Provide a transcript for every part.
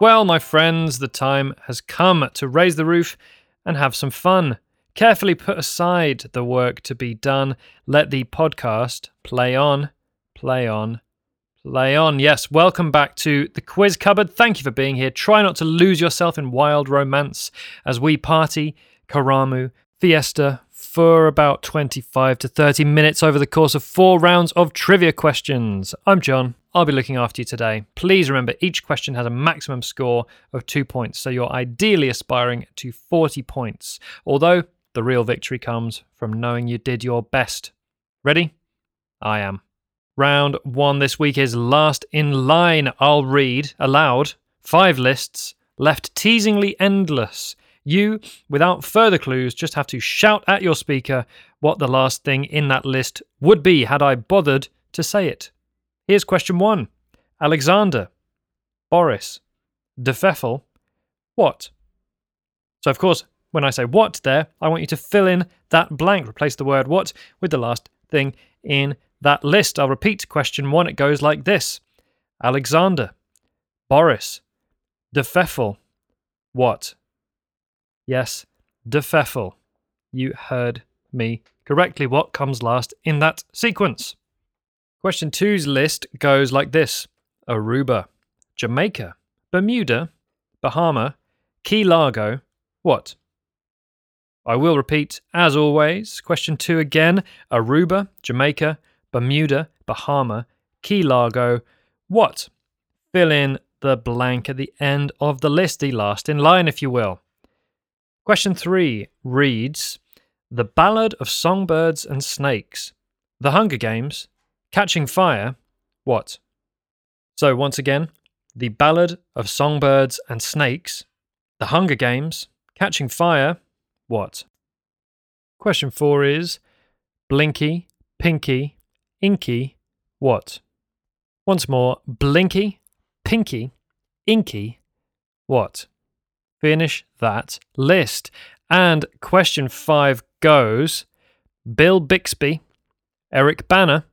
Well, my friends, the time has come to raise the roof and have some fun. Carefully put aside the work to be done. Let the podcast play on, play on, play on. Yes, welcome back to the quiz cupboard. Thank you for being here. Try not to lose yourself in wild romance as we party, Karamu, Fiesta, for about 25 to 30 minutes over the course of four rounds of trivia questions. I'm Jon. I'll be looking after you today. Please remember each question has a maximum score of two points, so you're ideally aspiring to 40 points. Although the real victory comes from knowing you did your best. Ready? I am. Round one this week is last in line. I'll read aloud five lists left teasingly endless. You, without further clues, just have to shout at your speaker what the last thing in that list would be had I bothered to say it. Here's question one Alexander, Boris, De Pfeffel, what? So, of course, when I say what there, I want you to fill in that blank. Replace the word what with the last thing in that list. I'll repeat question one. It goes like this Alexander, Boris, De what? Yes, De. You heard me correctly. What comes last in that sequence? Question two's list goes like this Aruba, Jamaica, Bermuda, Bahama, Key Largo, what? I will repeat, as always. Question two again Aruba, Jamaica, Bermuda, Bahama, Key Largo, what? Fill in the blank at the end of the list, the last in line, if you will. Question three reads The Ballad of Songbirds and Snakes, The Hunger Games, Catching Fire, what? So, once again, The Ballad of Songbirds and Snakes, The Hunger Games, Catching Fire, what? Question four is Blinky, Pinky, Inky, what? Once more, Blinky, Pinky, Inky, what? Finish that list. And question five goes Bill Bixby, Eric Bana,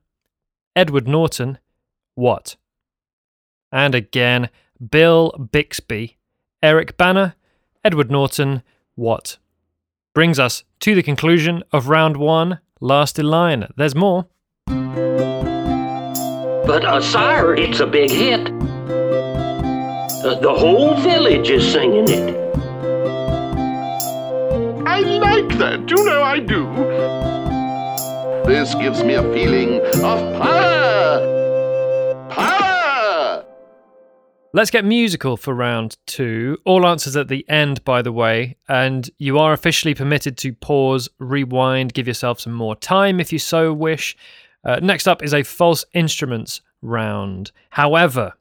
Edward Norton, what? And again, Bill Bixby, Eric Bana, Edward Norton, what? Brings us to the conclusion of round one, last in line. There's more. But, uh, sire, it's a big hit. Uh, the whole village is singing it. I like that. You know I do. This gives me a feeling of power! Power! Let's get musical for round two. All answers at the end, by the way, and you are officially permitted to pause, rewind, give yourself some more time if you so wish. Uh, next up is a false instruments round. However,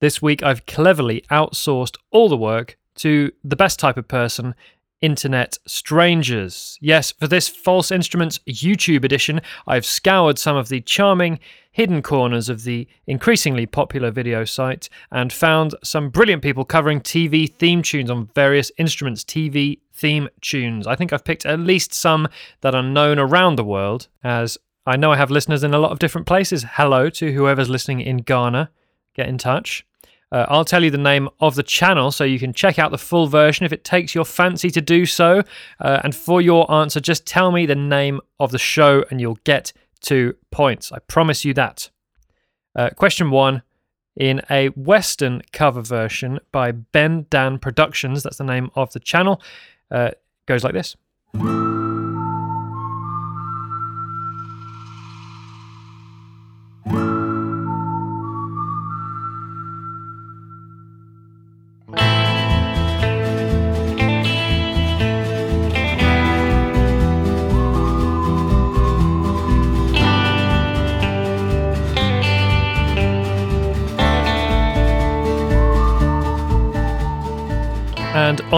this week I've cleverly outsourced all the work to the best type of person internet strangers. Yes, for this False Instruments YouTube edition, I've scoured some of the charming hidden corners of the increasingly popular video site and found some brilliant people covering TV theme tunes on various instruments, TV theme tunes. I think I've picked at least some that are known around the world, as I know I have listeners in a lot of different places. Hello to whoever's listening in Ghana. Get in touch. Uh, I'll tell you the name of the channel so you can check out the full version if it takes your fancy to do so. Uh, and for your answer, just tell me the name of the show and you'll get two points. I promise you that. Uh, question one in a Western cover version by Ben Dan Productions, that's the name of the channel, uh, goes like this.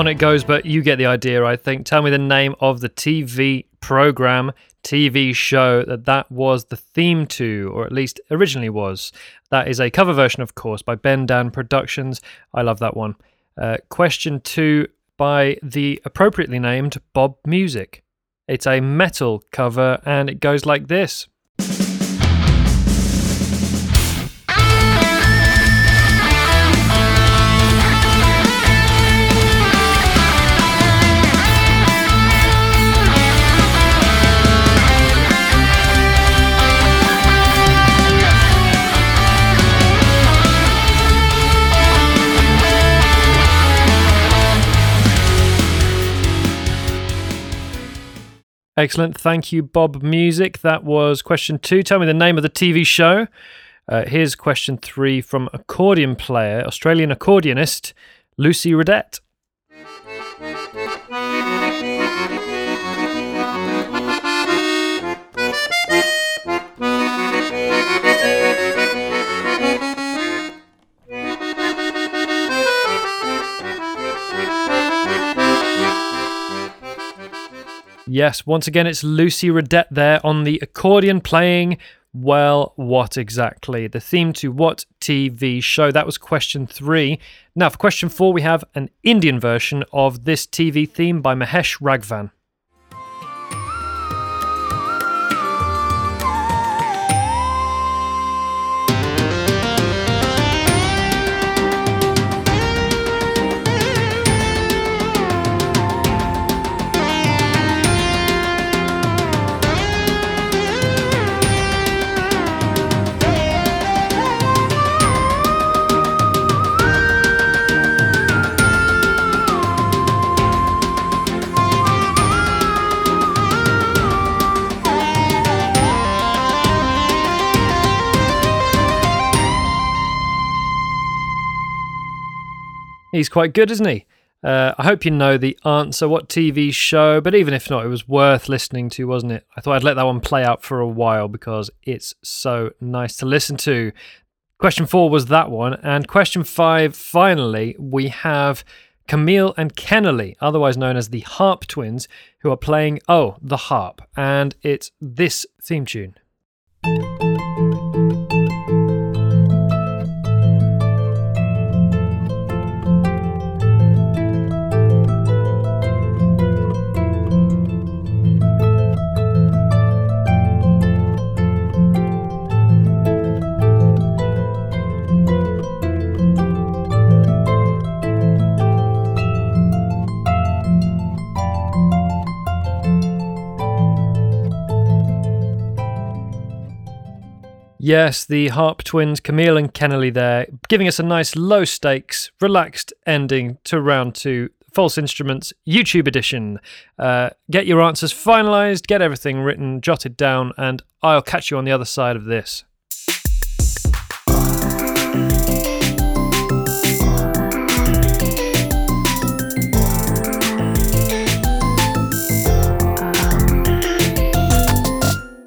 On it goes, but you get the idea, I think. Tell me the name of the TV program TV show that that was the theme to, or at least originally was. That is a cover version, of course, by Ben Dan Productions. I love that one. Uh, question two by the appropriately named Bob Music. It's a metal cover and it goes like this. Excellent. Thank you, Bob Music. That was question two. Tell me the name of the TV show. Uh, here's question three from accordion player, Australian accordionist Lucy Redette. Yes, once again, it's Lucy Redette there on the accordion playing. Well, what exactly? The theme to what TV show? That was question three. Now, for question four, we have an Indian version of this TV theme by Mahesh Raghavan. He's quite good, isn't he? Uh, I hope you know the answer. What TV show? But even if not, it was worth listening to, wasn't it? I thought I'd let that one play out for a while because it's so nice to listen to. Question four was that one. And question five, finally, we have Camille and Kennerly, otherwise known as the Harp Twins, who are playing, oh, the harp. And it's this theme tune. Yes, the Harp twins, Camille and Kennerly, there, giving us a nice low stakes, relaxed ending to round two. False Instruments YouTube edition. Uh, get your answers finalized, get everything written, jotted down, and I'll catch you on the other side of this.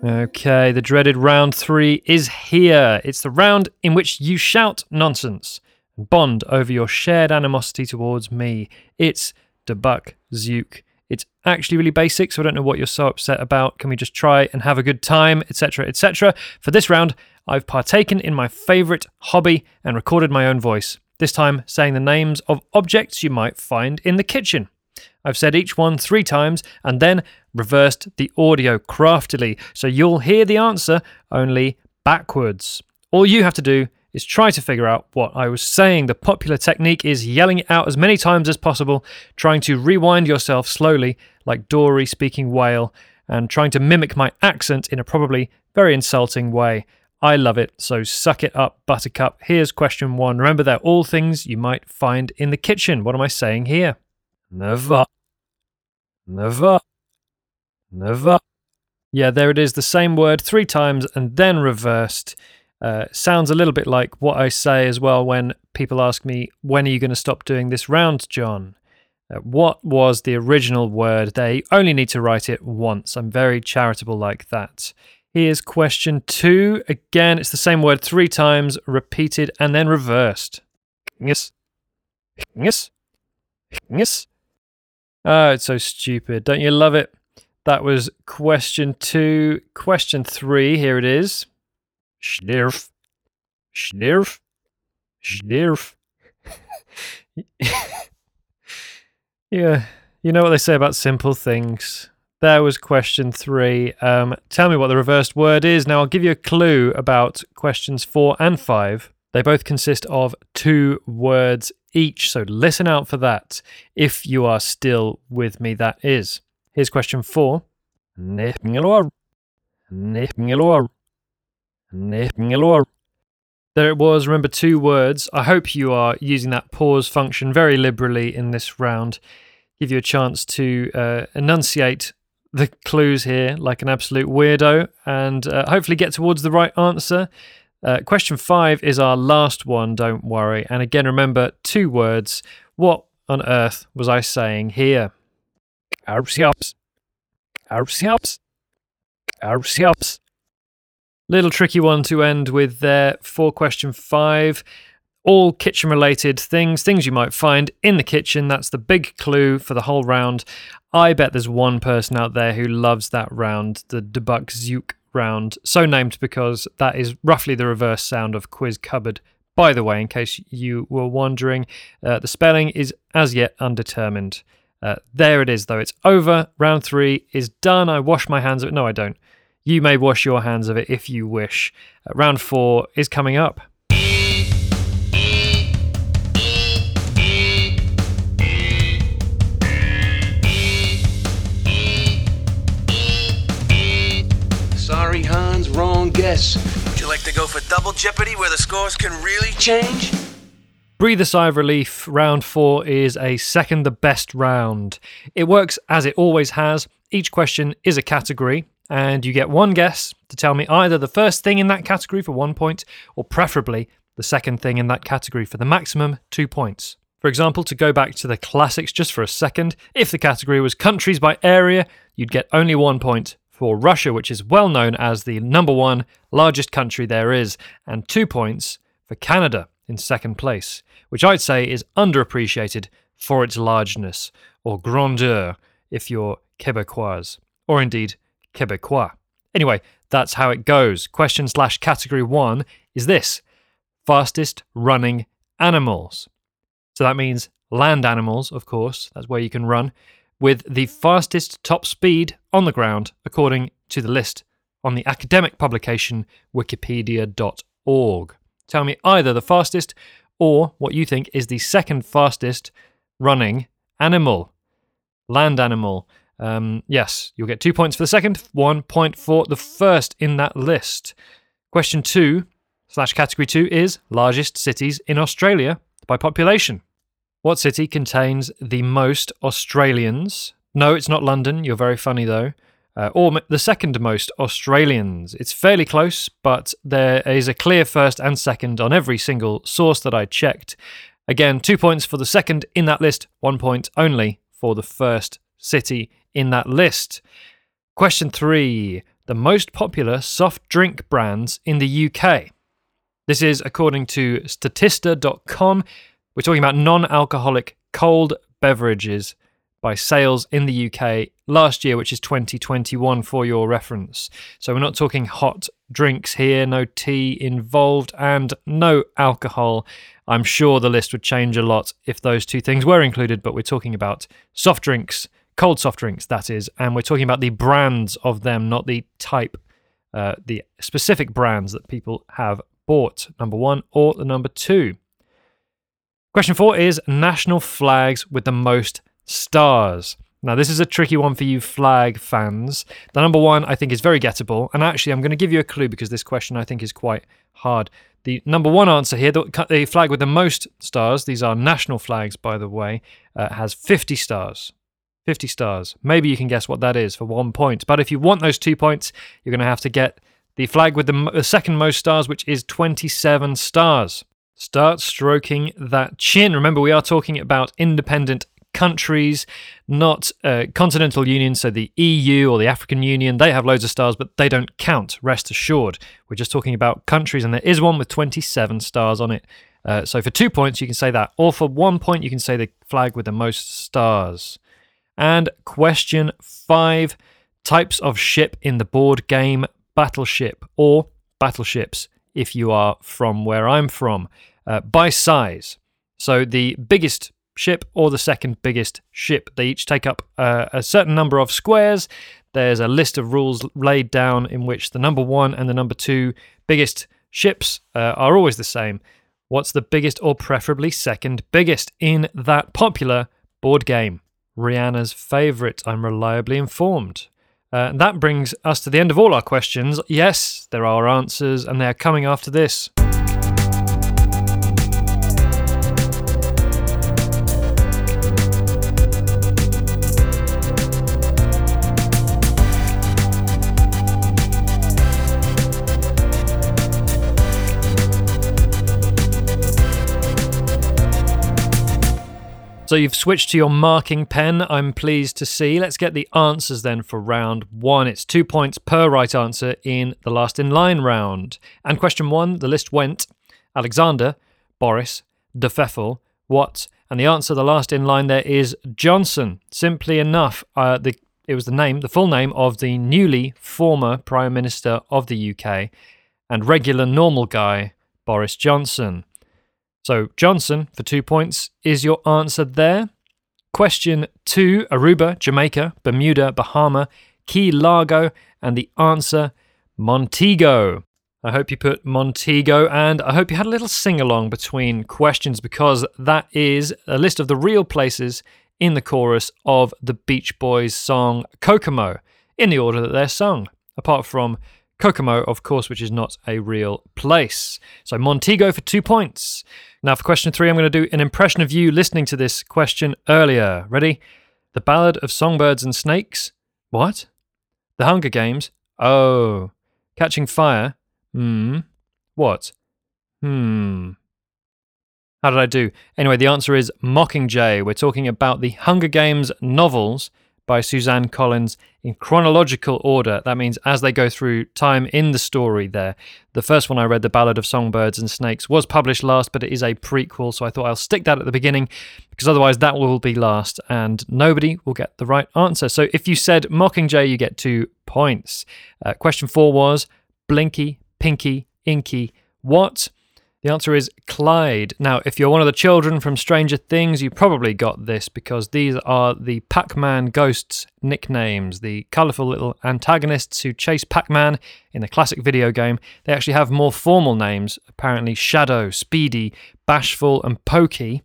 Okay, the dreaded round three is here. It's the round in which you shout nonsense and bond over your shared animosity towards me. It's debug Zook. It's actually really basic, so I don't know what you're so upset about. Can we just try and have a good time, etc., etc.? For this round, I've partaken in my favourite hobby and recorded my own voice. This time, saying the names of objects you might find in the kitchen. I've said each one three times and then reversed the audio craftily, so you'll hear the answer only backwards. All you have to do is try to figure out what I was saying. The popular technique is yelling it out as many times as possible, trying to rewind yourself slowly, like Dory speaking whale, and trying to mimic my accent in a probably very insulting way. I love it, so suck it up, Buttercup. Here's question one. Remember, they're all things you might find in the kitchen. What am I saying here? Never. Never. Never. Yeah, there it is. The same word three times and then reversed. Uh, sounds a little bit like what I say as well when people ask me, When are you going to stop doing this round, Jon? Uh, what was the original word They only need to write it once. I'm very charitable like that. Here's question two. Again, it's the same word three times, repeated and then reversed. Yes. Yes. Yes. Oh, it's so stupid. Don't you love it? That was question two. Question three, here it is. Schnirf. Schnirf. Schnirf. yeah, you know what they say about simple things. There was question three. Um, tell me what the reversed word is. Now, I'll give you a clue about questions four and five. They both consist of two words each, so listen out for that if you are still with me. That is. Here's question four. There it was. Remember two words. I hope you are using that pause function very liberally in this round. Give you a chance to uh, enunciate the clues here like an absolute weirdo and uh, hopefully get towards the right answer. Uh, question five is our last one, don't worry. And again, remember two words. What on earth was I saying here? Ourselves. Ourselves. Ourselves. Little tricky one to end with there for question five all kitchen related things, things you might find in the kitchen. That's the big clue for the whole round. I bet there's one person out there who loves that round, the Debug Zook round, so named because that is roughly the reverse sound of quiz cupboard. By the way, in case you were wondering, uh, the spelling is as yet undetermined. Uh, there it is, though. It's over. Round three is done. I wash my hands of it. No, I don't. You may wash your hands of it if you wish. Uh, round four is coming up. Sorry, Hans, wrong guess. Would you like to go for double jeopardy where the scores can really change? Breathe a sigh of relief. Round four is a second the best round. It works as it always has. Each question is a category, and you get one guess to tell me either the first thing in that category for one point, or preferably the second thing in that category for the maximum two points. For example, to go back to the classics just for a second, if the category was countries by area, you'd get only one point for Russia, which is well known as the number one largest country there is, and two points for Canada in second place, which I'd say is underappreciated for its largeness, or grandeur if you're Quebecois, or indeed Quebecois. Anyway, that's how it goes. Question slash category one is this fastest running animals. So that means land animals, of course, that's where you can run with the fastest top speed on the ground, according to the list on the academic publication wikipedia.org. Tell me either the fastest or what you think is the second fastest running animal, land animal. Um, yes, you'll get two points for the second, one point for the first in that list. Question two slash category two is largest cities in Australia by population. What city contains the most Australians? No, it's not London. You're very funny though. Uh, or the second most Australians. It's fairly close, but there is a clear first and second on every single source that I checked. Again, two points for the second in that list, one point only for the first city in that list. Question three The most popular soft drink brands in the UK. This is according to Statista.com. We're talking about non alcoholic cold beverages by sales in the UK last year, which is 2021 for your reference. So we're not talking hot drinks here, no tea involved, and no alcohol. I'm sure the list would change a lot if those two things were included, but we're talking about soft drinks, cold soft drinks, that is, and we're talking about the brands of them, not the type, uh, the specific brands that people have bought, number one or the number two. Question four is national flags with the most stars. Now, this is a tricky one for you flag fans. The number one, I think, is very gettable. And actually, I'm going to give you a clue because this question, I think, is quite hard. The number one answer here, the, flag with the most stars, these are national flags, by the way, uh, has 50 stars. 50 stars. Maybe you can guess what that is for one point. But if you want those two points, you're going to have to get the flag with the, the second most stars, which is 27 stars. Start stroking that chin. Remember, we are talking about independent countries, not uh, continental unions. So the EU or the African Union, they have loads of stars, but they don't count, rest assured. We're just talking about countries, and there is one with 27 stars on it. Uh, so for two points, you can say that. Or for one point, you can say the flag with the most stars. And question five types of ship in the board game Battleship or Battleships if you are from where I'm from, uh, by size. So the biggest ship or the second biggest ship. They each take up uh, a certain number of squares. There's a list of rules laid down in which the number one and the number two biggest ships uh, are always the same. What's the biggest or preferably second biggest in that popular board game? Rihanna's favourite, I'm reliably informed. Uh, that brings us to the end of all our questions. Yes, there are answers, and they are coming after this. So you've switched to your marking pen, I'm pleased to see. Let's get the answers then for round one. It's two points per right answer in the last in line round. And question one, the list went Alexander, Boris, De Pfeffel, what, and the answer, the last in line there is Johnson. Simply enough, uh, the, it was the name, the full name of the newly former Prime Minister of the UK and regular normal guy, Boris Johnson. So, Johnson for two points is your answer there. Question two Aruba, Jamaica, Bermuda, Bahama, Key Largo, and the answer Montego. I hope you put Montego, and I hope you had a little sing along between questions because that is a list of the real places in the chorus of the Beach Boys song Kokomo in the order that they're sung, apart from Kokomo, of course, which is not a real place. So Montego for two points. Now, for question three, I'm going to do an impression of you listening to this question earlier. Ready? The Ballad of Songbirds and Snakes? What? The Hunger Games? Oh. Catching Fire? Hmm. What? Hmm. How did I do? Anyway, the answer is Mockingjay. We're talking about the Hunger Games novels by Suzanne Collins in chronological order. That means as they go through time in the story there. The first one I read, The Ballad of Songbirds and Snakes, was published last, but it is a prequel, so I thought I'll stick that at the beginning because otherwise that will be last and nobody will get the right answer. So if you said Mockingjay, you get two points. Uh, question four was Blinky, Pinky, Inky, what? The answer is Clyde. Now, if you're one of the children from Stranger Things, you probably got this because these are the Pac Man ghosts' nicknames, the colourful little antagonists who chase Pac Man in the classic video game. They actually have more formal names, apparently Shadow, Speedy, Bashful, and Pokey.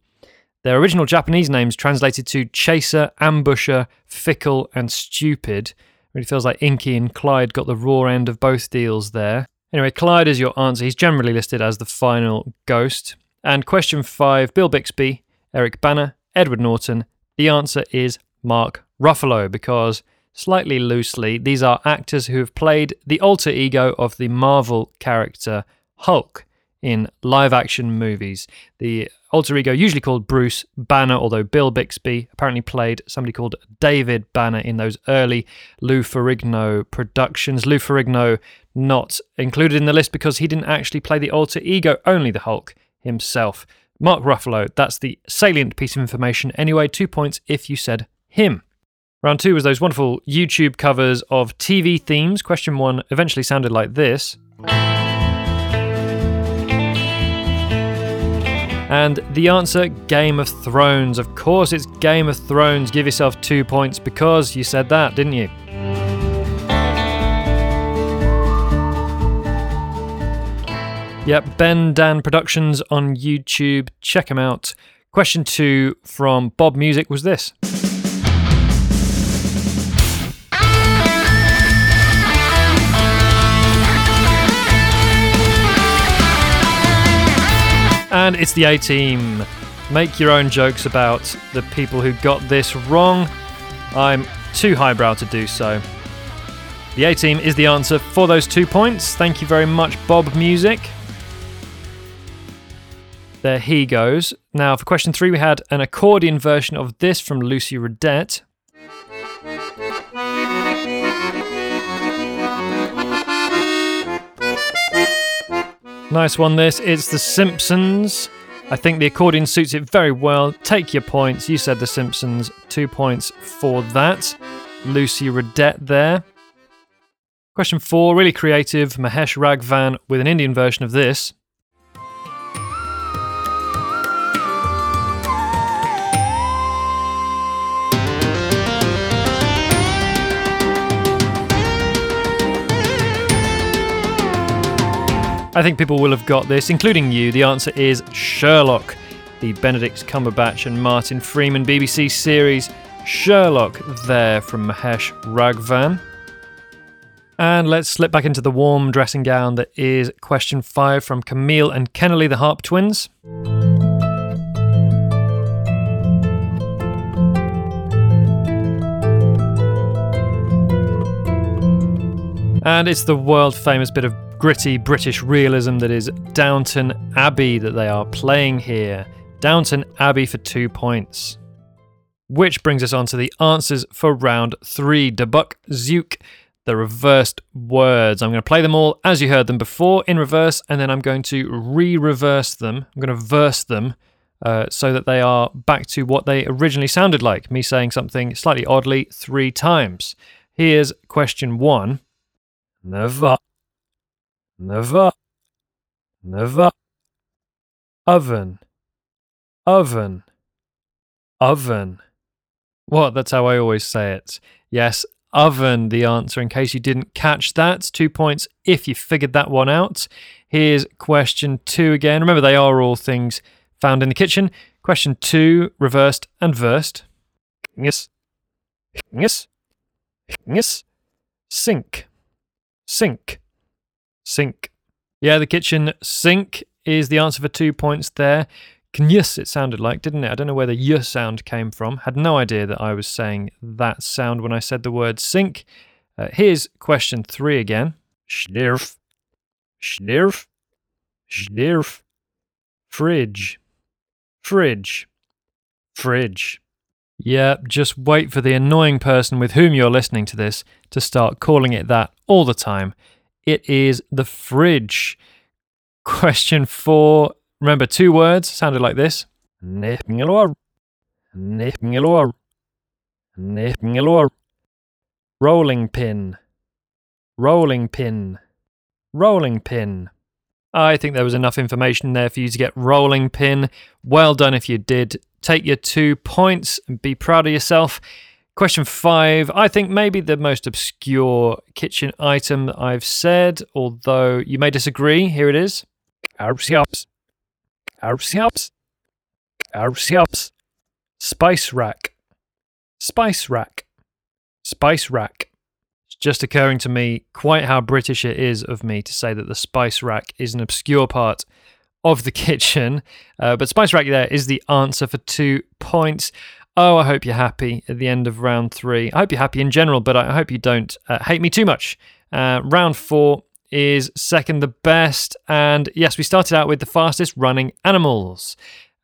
Their original Japanese names translated to Chaser, Ambusher, Fickle, and Stupid. It Really feels like Inky and Clyde got the raw end of both deals there. Anyway, Clyde is your answer. He's generally listed as the final ghost. And question five Bill Bixby, Eric Bana, Edward Norton. The answer is Mark Ruffalo because, slightly loosely, these are actors who have played the alter ego of the Marvel character Hulk in live action movies. The alter ego, usually called Bruce Banner, although Bill Bixby apparently played somebody called David Banner in those early Lou Ferrigno productions. Lou Ferrigno not included in the list because he didn't actually play the alter ego, only the Hulk himself. Mark Ruffalo, that's the salient piece of information. Anyway, two points if you said him. Round two was those wonderful YouTube covers of TV themes. Question one eventually sounded like this. And the answer Game of Thrones. Of course, it's Game of Thrones. Give yourself two points because you said that, didn't you? Yep, Ben Dan Productions on YouTube. Check him out. Question two from Bob Music was this. And it's the A team. Make your own jokes about the people who got this wrong. I'm too highbrow to do so. The A team is the answer for those two points. Thank you very much, Bob Music. There he goes. Now, for question three, we had an accordion version of this from Lucy Redette. Nice one, this. It's The Simpsons. I think the accordion suits it very well. Take your points. You said The Simpsons. Two points for that. Lucy Redette there. Question four, really creative. Mahesh Raghavan with an Indian version of this. I think people will have got this, including you. The answer is Sherlock, the Benedict Cumberbatch and Martin Freeman BBC series Sherlock there from Mahesh Raghavan. And let's slip back into the warm dressing gown that is question five from Camille and Kennerly, the Harp twins. And it's the world famous bit of gritty British realism that is Downton Abbey that they are playing here. Downton Abbey for two points. Which brings us on to the answers for round three. Debuck Zuke, the reversed words. I'm going to play them all as you heard them before in reverse, and then I'm going to re reverse them. I'm going to verse them uh, so that they are back to what they originally sounded like, me saying something slightly oddly three times. Here's question one Never, never, never, oven, oven, oven. What? That's how I always say it. Yes, oven, the answer, in case you didn't catch that. Two points if you figured that one out. Here's question two again. Remember, they are all things found in the kitchen. Question two, reversed and versed. Yes. Yes. Yes. Sink. Sink. Sink. Yeah, the kitchen sink is the answer for two points there. Knyus, it sounded like, didn't it? I don't know where the y sound came from. Had no idea that I was saying that sound when I said the word sink. Uh, here's question three again. Schlirf. Schlirf. Schlirf. Fridge. Fridge. Fridge. Yeah, just wait for the annoying person with whom you're listening to this to start calling it that all the time. It is the fridge. Question four Remember, two words sounded like this. Rolling pin. Rolling pin. Rolling pin. I think there was enough information there for you to get rolling pin. Well done if you did. Take your two points and be proud of yourself. Question five. I think maybe the most obscure kitchen item that I've said, although you may disagree. Here it is. Ourselves. Ourselves. Spice rack. Spice rack. Spice rack. It's just occurring to me quite how British it is of me to say that the spice rack is an obscure part of the kitchen. Uh, but spice rack there is the answer for two points. Oh, I hope you're happy at the end of round three. I hope you're happy in general, but I hope you don't uh, hate me too much. Uh, round four is second the best. And yes, we started out with the fastest running animals.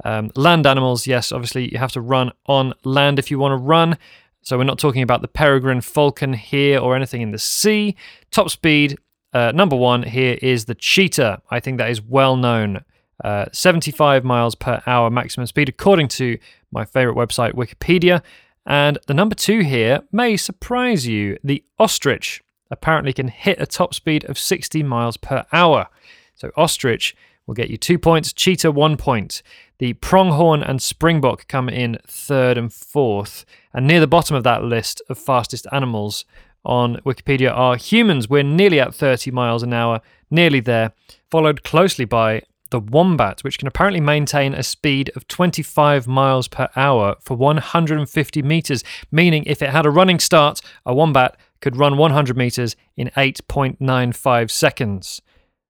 Um, land animals, yes, obviously you have to run on land if you want to run. So we're not talking about the peregrine falcon here or anything in the sea. Top speed, uh, number one here is the cheetah. I think that is well known. Uh, 75 miles per hour maximum speed, according to my favorite website, Wikipedia. And the number two here may surprise you the ostrich apparently can hit a top speed of 60 miles per hour. So ostrich will get you two points, cheetah one point. The pronghorn and springbok come in third and fourth. And near the bottom of that list of fastest animals on Wikipedia are humans. We're nearly at 30 miles an hour, nearly there, followed closely by the wombat, which can apparently maintain a speed of 25 miles per hour for 150 meters, meaning if it had a running start, a wombat could run 100 meters in 8.95 seconds.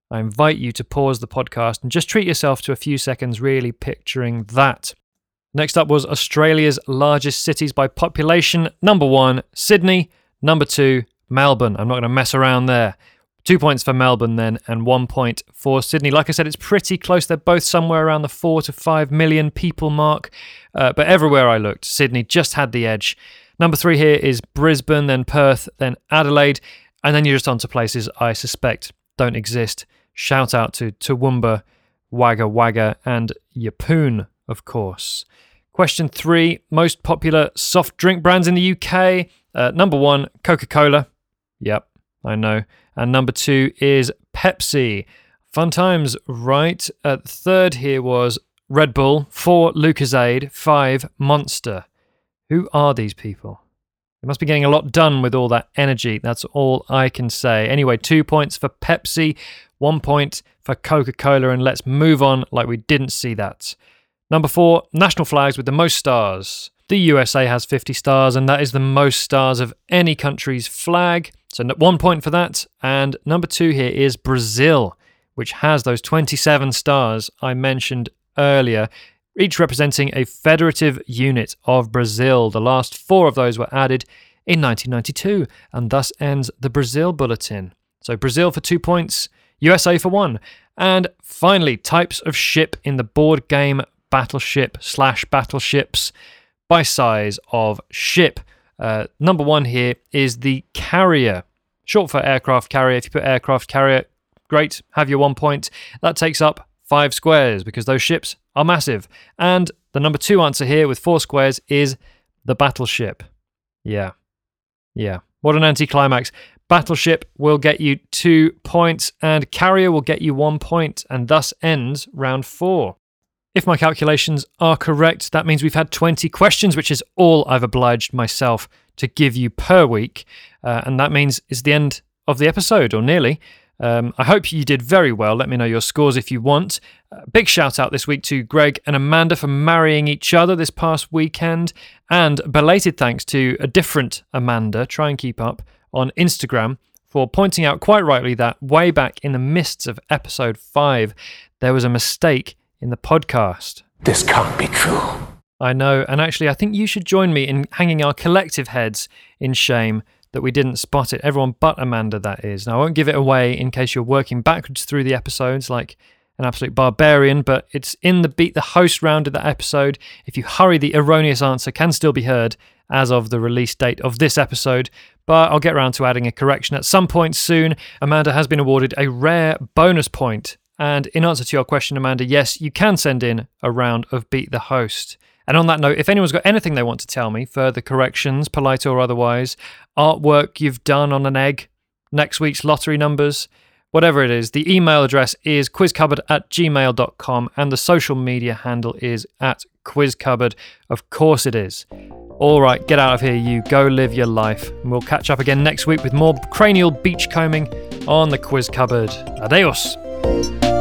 I invite you to pause the podcast and just treat yourself to a few seconds really picturing that. Next up was Australia's largest cities by population. Number one, Sydney. Number two, Melbourne. I'm not going to mess around there. Two points for Melbourne then, and one point for Sydney. Like I said, it's pretty close. They're both somewhere around the four to five million people mark. Uh, but everywhere I looked, Sydney just had the edge. Number three here is Brisbane, then Perth, then Adelaide, and then you're just on to places I suspect don't exist. Shout out to Toowoomba, Wagga Wagga, and Yeppoon, of course. Question three Most popular soft drink brands in the UK. Uh, number one, Coca Cola. Yep, I know. And number two is Pepsi. Fun times, right? Uh, third here was Red Bull. Four, Lucozade. Five, Monster. Who are these people? They must be getting a lot done with all that energy. That's all I can say. Anyway, two points for Pepsi, one point for Coca Cola, and let's move on like we didn't see that. Number four, national flags with the most stars. The USA has 50 stars, and that is the most stars of any country's flag. So, one point for that. And number two here is Brazil, which has those 27 stars I mentioned earlier, each representing a federative unit of Brazil. The last four of those were added in 1992, and thus ends the Brazil Bulletin. So, Brazil for two points, USA for one. And finally, types of ship in the board game battleship slash battleships by size of ship. Uh, number one here is the carrier, short for aircraft carrier. If you put aircraft carrier, great, have your one point. That takes up five squares because those ships are massive. And the number two answer here with four squares is the battleship. Yeah. Yeah. What an anticlimax. Battleship will get you two points, and Carrier will get you one point, and thus ends round four. If my calculations are correct, that means we've had 20 questions, which is all I've obliged myself to give you per week. Uh, and that means it's the end of the episode, or nearly. Um, I hope you did very well. Let me know your scores if you want. Uh, big shout out this week to Greg and Amanda for marrying each other this past weekend. And belated thanks to a different Amanda, try and keep up, on Instagram for pointing out quite rightly that way back in the mists of episode 5, there was a mistake in the podcast. This can't be true. I know, and actually, I think you should join me in hanging our collective heads in shame that we didn't spot it. Everyone but Amanda, that is. Now, I won't give it away in case you're working backwards through the episodes like an absolute barbarian, but it's in the Beat the Host round of that episode. If you hurry, the erroneous answer can still be heard as of the release date of this episode, but I'll get around to adding a correction at some point soon. Amanda has been awarded a rare bonus point and in answer to your question, Amanda, yes, you can send in a round of Beat the Host. And on that note, if anyone's got anything they want to tell me, further corrections, polite or otherwise, artwork you've done on an egg, next week's lottery numbers, whatever it is, the email address is quizcupboard at gmail.com and the social media handle is at quizcupboard. Of course it is. All right, get out of here, you. Go live your life. And we'll catch up again next week with more cranial beachcombing on the quiz cupboard. Adios. Thank you